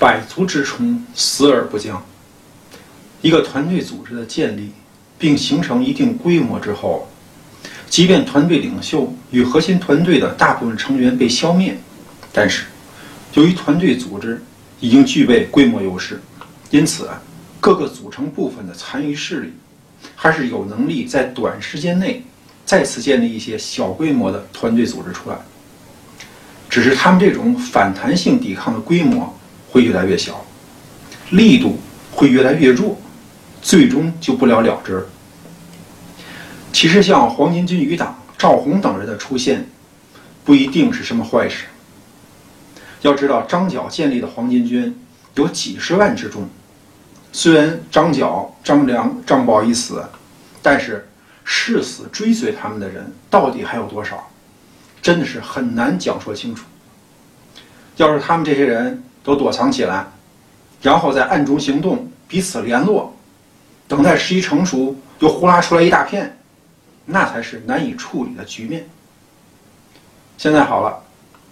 百足之虫，死而不僵。一个团队组织的建立并形成一定规模之后，即便团队领袖与核心团队的大部分成员被消灭，但是由于团队组织已经具备规模优势，因此啊，各个组成部分的残余势力还是有能力在短时间内再次建立一些小规模的团队组织出来。只是他们这种反弹性抵抗的规模会越来越小，力度会越来越弱，最终就不了了之。其实，像黄巾军余党赵宏等人的出现，不一定是什么坏事。要知道，张角建立的黄巾军有几十万之众，虽然张角、张良、张宝已死，但是誓死追随他们的人到底还有多少？真的是很难讲说清楚。要是他们这些人都躲藏起来，然后在暗中行动，彼此联络，等待时机成熟，又呼啦出来一大片，那才是难以处理的局面。现在好了，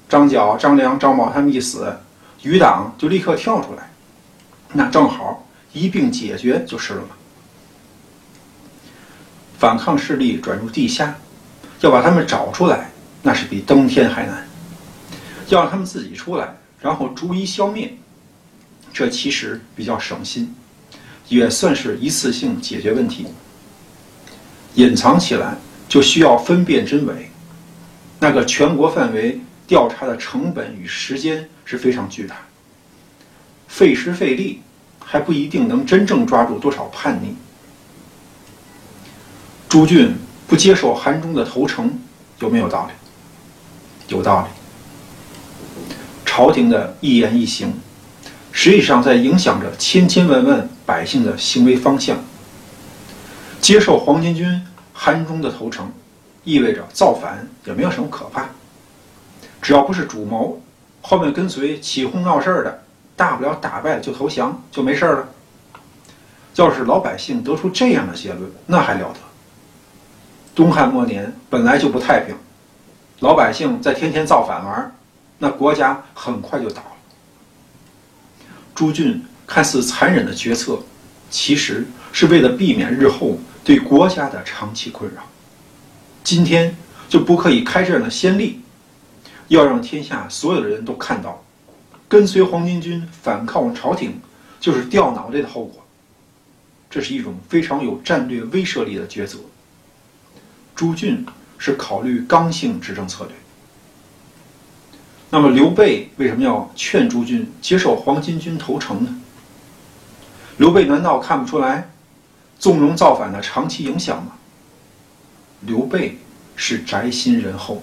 张角、张良、张宝他们一死，余党就立刻跳出来，那正好一并解决就是了嘛。反抗势力转入地下，要把他们找出来。那是比登天还难，要让他们自己出来，然后逐一消灭，这其实比较省心，也算是一次性解决问题。隐藏起来就需要分辨真伪，那个全国范围调查的成本与时间是非常巨大，费时费力，还不一定能真正抓住多少叛逆。朱俊不接受韩忠的投诚，有没有道理？有道理。朝廷的一言一行，实际上在影响着千千万万百姓的行为方向。接受黄巾军韩忠的投诚，意味着造反也没有什么可怕。只要不是主谋，后面跟随起哄闹事儿的，大不了打败了就投降就没事了。要是老百姓得出这样的结论，那还了得？东汉末年本来就不太平。老百姓在天天造反玩，那国家很快就倒了。朱俊看似残忍的决策，其实是为了避免日后对国家的长期困扰。今天就不可以开这样的先例，要让天下所有的人都看到，跟随黄巾军反抗朝廷就是掉脑袋的后果。这是一种非常有战略威慑力的抉择。朱俊。是考虑刚性执政策略。那么刘备为什么要劝诸军接受黄巾军投诚呢？刘备难道看不出来纵容造反的长期影响吗？刘备是宅心仁厚。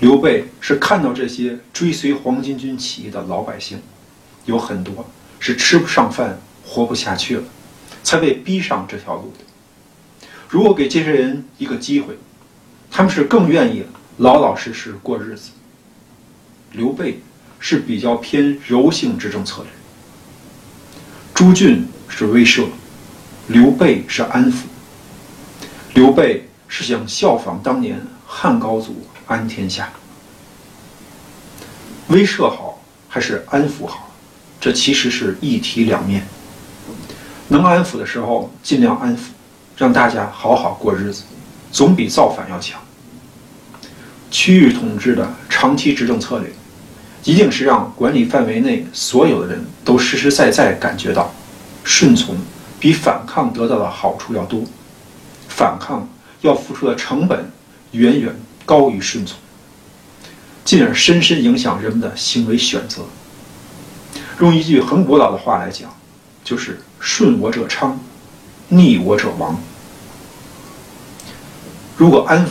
刘备是看到这些追随黄巾军起义的老百姓，有很多是吃不上饭、活不下去了，才被逼上这条路的。如果给这些人一个机会，他们是更愿意老老实实过日子。刘备是比较偏柔性执政策略，朱俊是威慑，刘备是安抚。刘备是想效仿当年汉高祖安天下。威慑好还是安抚好？这其实是一体两面。能安抚的时候尽量安抚。让大家好好过日子，总比造反要强。区域统治的长期执政策略，一定是让管理范围内所有的人都实实在在感觉到，顺从比反抗得到的好处要多，反抗要付出的成本远远高于顺从，进而深深影响人们的行为选择。用一句很古老的话来讲，就是“顺我者昌，逆我者亡”。如果安抚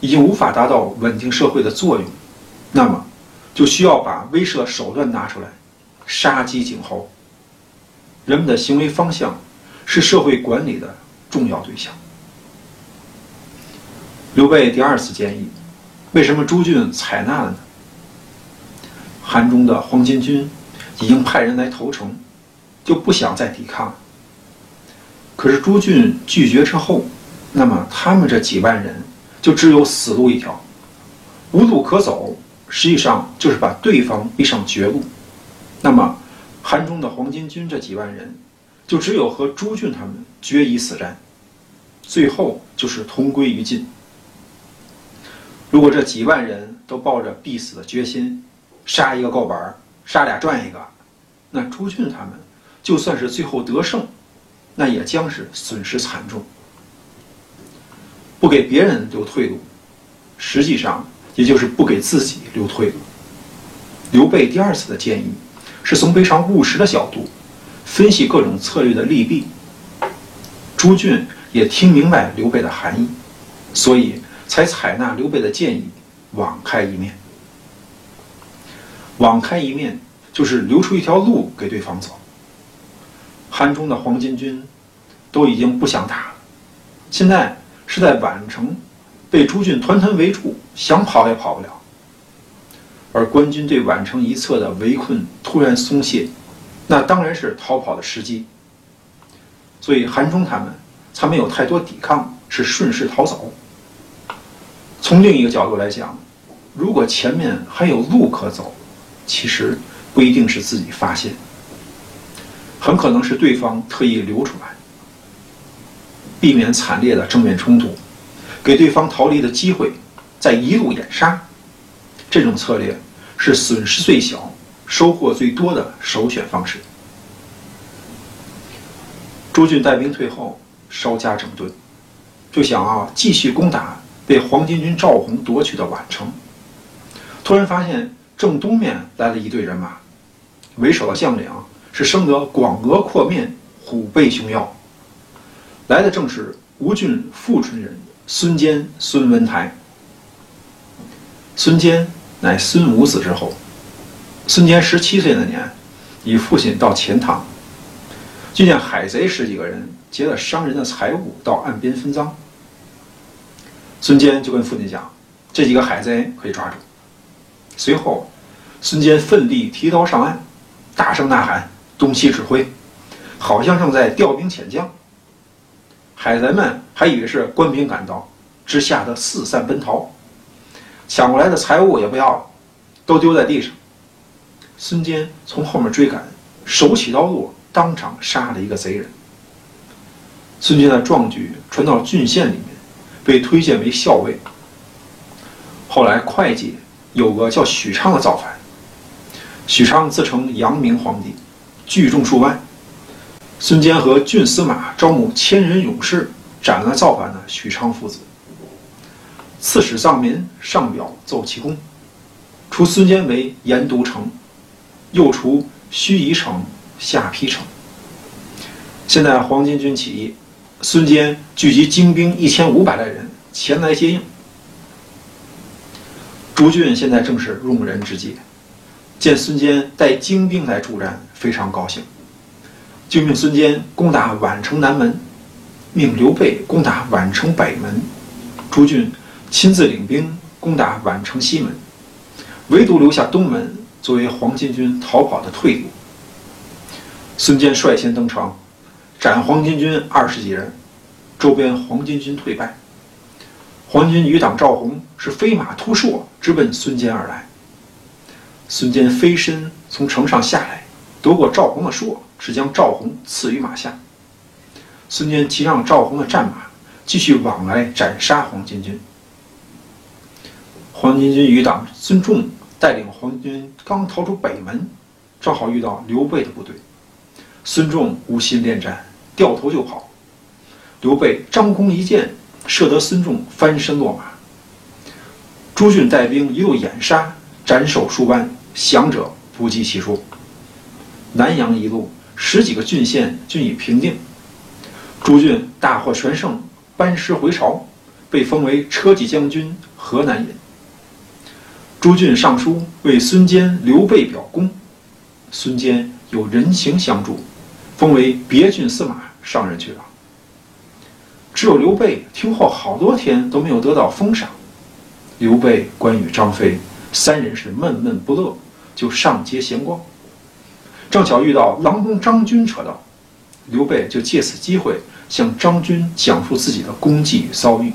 已经无法达到稳定社会的作用，那么就需要把威慑手段拿出来，杀鸡儆猴。人们的行为方向是社会管理的重要对象。刘备第二次建议，为什么朱俊采纳了呢？汉中的黄巾军已经派人来投诚，就不想再抵抗。可是朱俊拒绝之后。那么他们这几万人就只有死路一条，无路可走，实际上就是把对方逼上绝路。那么韩中的黄巾军这几万人，就只有和朱俊他们决一死战，最后就是同归于尽。如果这几万人都抱着必死的决心，杀一个够本，杀俩赚一个，那朱俊他们就算是最后得胜，那也将是损失惨重。不给别人留退路，实际上也就是不给自己留退路。刘备第二次的建议，是从非常务实的角度分析各种策略的利弊。朱俊也听明白刘备的含义，所以才采纳刘备的建议，网开一面。网开一面就是留出一条路给对方走。汉中的黄巾军都已经不想打了，现在。是在宛城被朱俊团团围住，想跑也跑不了。而官军对宛城一侧的围困突然松懈，那当然是逃跑的时机。所以韩忠他们才没有太多抵抗，是顺势逃走。从另一个角度来讲，如果前面还有路可走，其实不一定是自己发现，很可能是对方特意留出来。避免惨烈的正面冲突，给对方逃离的机会，再一路掩杀，这种策略是损失最小、收获最多的首选方式。朱俊带兵退后，稍加整顿，就想啊继续攻打被黄巾军赵弘夺取的宛城。突然发现正东面来了一队人马，为首的将领是生得广额阔面、虎背熊腰。来的正是吴郡富春人孙坚、孙文台。孙坚乃孙武子之后。孙坚十七岁那年，与父亲到钱塘，遇见海贼十几个人劫了商人的财物，到岸边分赃。孙坚就跟父亲讲：“这几个海贼可以抓住。”随后，孙坚奋力提刀上岸，大声呐喊，东西指挥，好像正在调兵遣将。海贼们还以为是官兵赶到，只吓得四散奔逃，抢过来的财物也不要了，都丢在地上。孙坚从后面追赶，手起刀落，当场杀了一个贼人。孙坚的壮举传到郡县里面，被推荐为校尉。后来会稽有个叫许昌的造反，许昌自称阳明皇帝，聚众数万。孙坚和郡司马招募千人勇士，斩了造反的许昌父子。刺史臧民上表奏其功，除孙坚为盐都城，又除盱眙城、下邳城。现在黄巾军起义，孙坚聚集精兵一千五百来人前来接应。朱俊现在正是用人之际，见孙坚带精兵来助战，非常高兴。就命孙坚攻打宛城南门，命刘备攻打宛城北门，朱俊亲自领兵攻打宛城西门，唯独留下东门作为黄巾军逃跑的退路。孙坚率先登城，斩黄巾军二十几人，周边黄巾军退败。黄巾余党赵弘是飞马突硕，直奔孙坚而来。孙坚飞身从城上下来，夺过赵弘的槊。是将赵弘刺于马下。孙坚骑上赵弘的战马，继续往来斩杀黄巾军。黄巾军余党孙仲带领黄巾军刚逃出北门，正好遇到刘备的部队。孙仲无心恋战，掉头就跑。刘备张弓一箭，射得孙仲翻身落马。朱俊带兵一路掩杀，斩首数万，降者不计其数。南阳一路。十几个郡县均已平定，朱俊大获全胜，班师回朝，被封为车骑将军、河南人。朱俊上书为孙坚、刘备表功，孙坚有人情相助，封为别郡司马，上任去了。只有刘备听后好多天都没有得到封赏，刘备、关羽、张飞三人是闷闷不乐，就上街闲逛。正巧遇到郎中张军车到，刘备就借此机会向张军讲述自己的功绩与遭遇。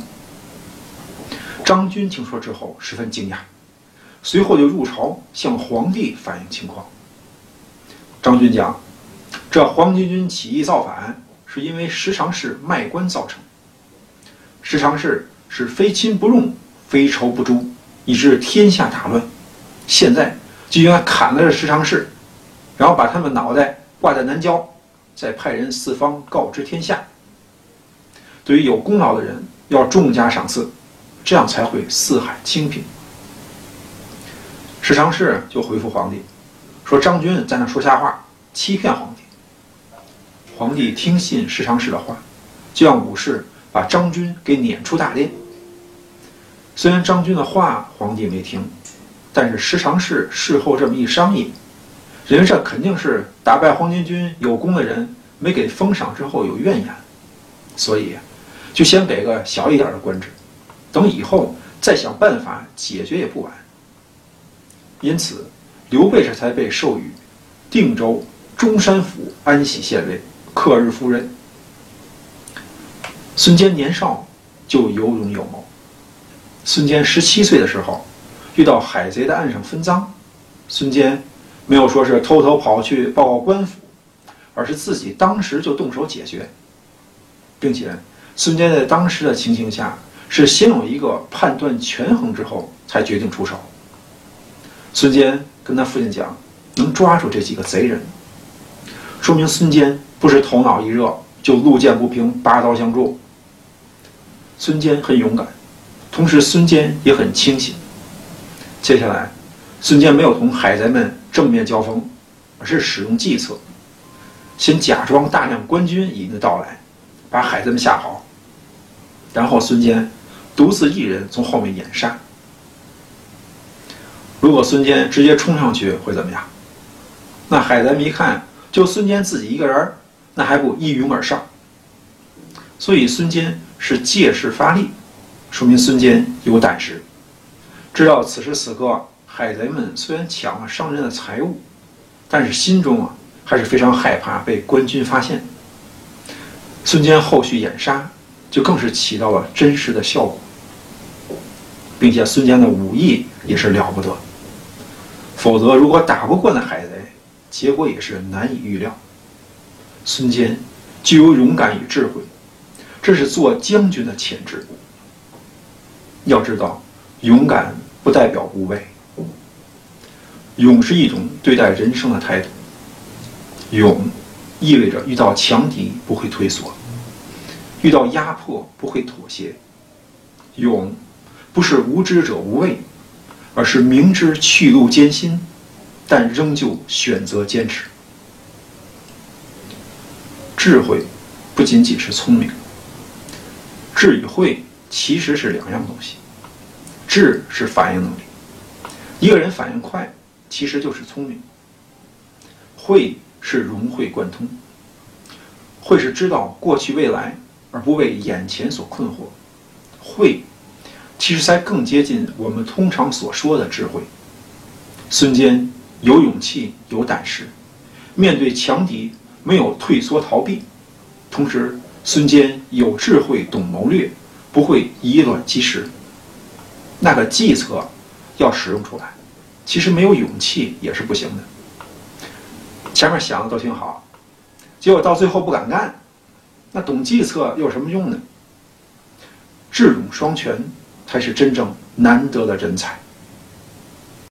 张军听说之后十分惊讶，随后就入朝向皇帝反映情况。张军讲，这黄巾军起义造反，是因为十常侍卖官造成。十常侍是非亲不用，非仇不诛，以致天下大乱。现在就应该砍了这十常侍，然后把他们脑袋挂在南郊，再派人四方告知天下。对于有功劳的人，要重加赏赐，这样才会四海清平。石常侍就回复皇帝，说张军在那说瞎话，欺骗皇帝。皇帝听信石常侍的话，就让武士把张军给撵出大殿。虽然张军的话皇帝没听，但是十常侍事后这么一商议，人设肯定是打败黄巾军有功的人没给封赏之后有怨言，所以就先给个小一点的官职，等以后再想办法解决也不晚。因此，刘备这才被授予定州中山府安喜县尉、克日夫人。孙坚年少就有勇有谋。孙坚十七岁的时候，遇到海贼在岸上分赃，孙坚没有说是偷偷跑去报告官府，而是自己当时就动手解决，并且孙坚在当时的情形下是先有一个判断权衡之后才决定出手。孙坚跟他父亲讲，能抓住这几个贼人，说明孙坚不是头脑一热就路见不平拔刀相助。孙坚很勇敢，同时孙坚也很清醒。接下来，孙坚没有同海贼们正面交锋，而是使用计策，先假装大量官军已经到来，把海贼们吓跑，然后孙坚独自一人从后面掩杀。如果孙坚直接冲上去会怎么样？那海贼们一看就孙坚自己一个人，那还不一拥而上？所以孙坚是借势发力，说明孙坚有胆识，知道此时此刻海贼们虽然抢了商人的财物，但是心中啊还是非常害怕被官军发现。孙坚后续掩杀就更是起到了真实的效果，并且孙坚的武艺也是了不得。否则，如果打不过那海贼，结果也是难以预料。孙坚具有勇敢与智慧，这是做将军的潜质。要知道，勇敢不代表无畏，勇是一种对待人生的态度。勇意味着遇到强敌不会退缩，遇到压迫不会妥协。勇不是无知者无畏。而是明知去路艰辛，但仍旧选择坚持。智慧不仅仅是聪明，智与慧其实是两样东西。智是反应能力，一个人反应快，其实就是聪明。慧是融会贯通，慧是知道过去未来，而不为眼前所困惑。慧。其实才更接近我们通常所说的智慧。孙坚有勇气、有胆识，面对强敌没有退缩逃避，同时孙坚有智慧、懂谋略，不会以卵击石。那个计策要使用出来，其实没有勇气也是不行的。前面想的都挺好，结果到最后不敢干，那懂计策又有什么用呢？智勇双全。才是真正难得的人才。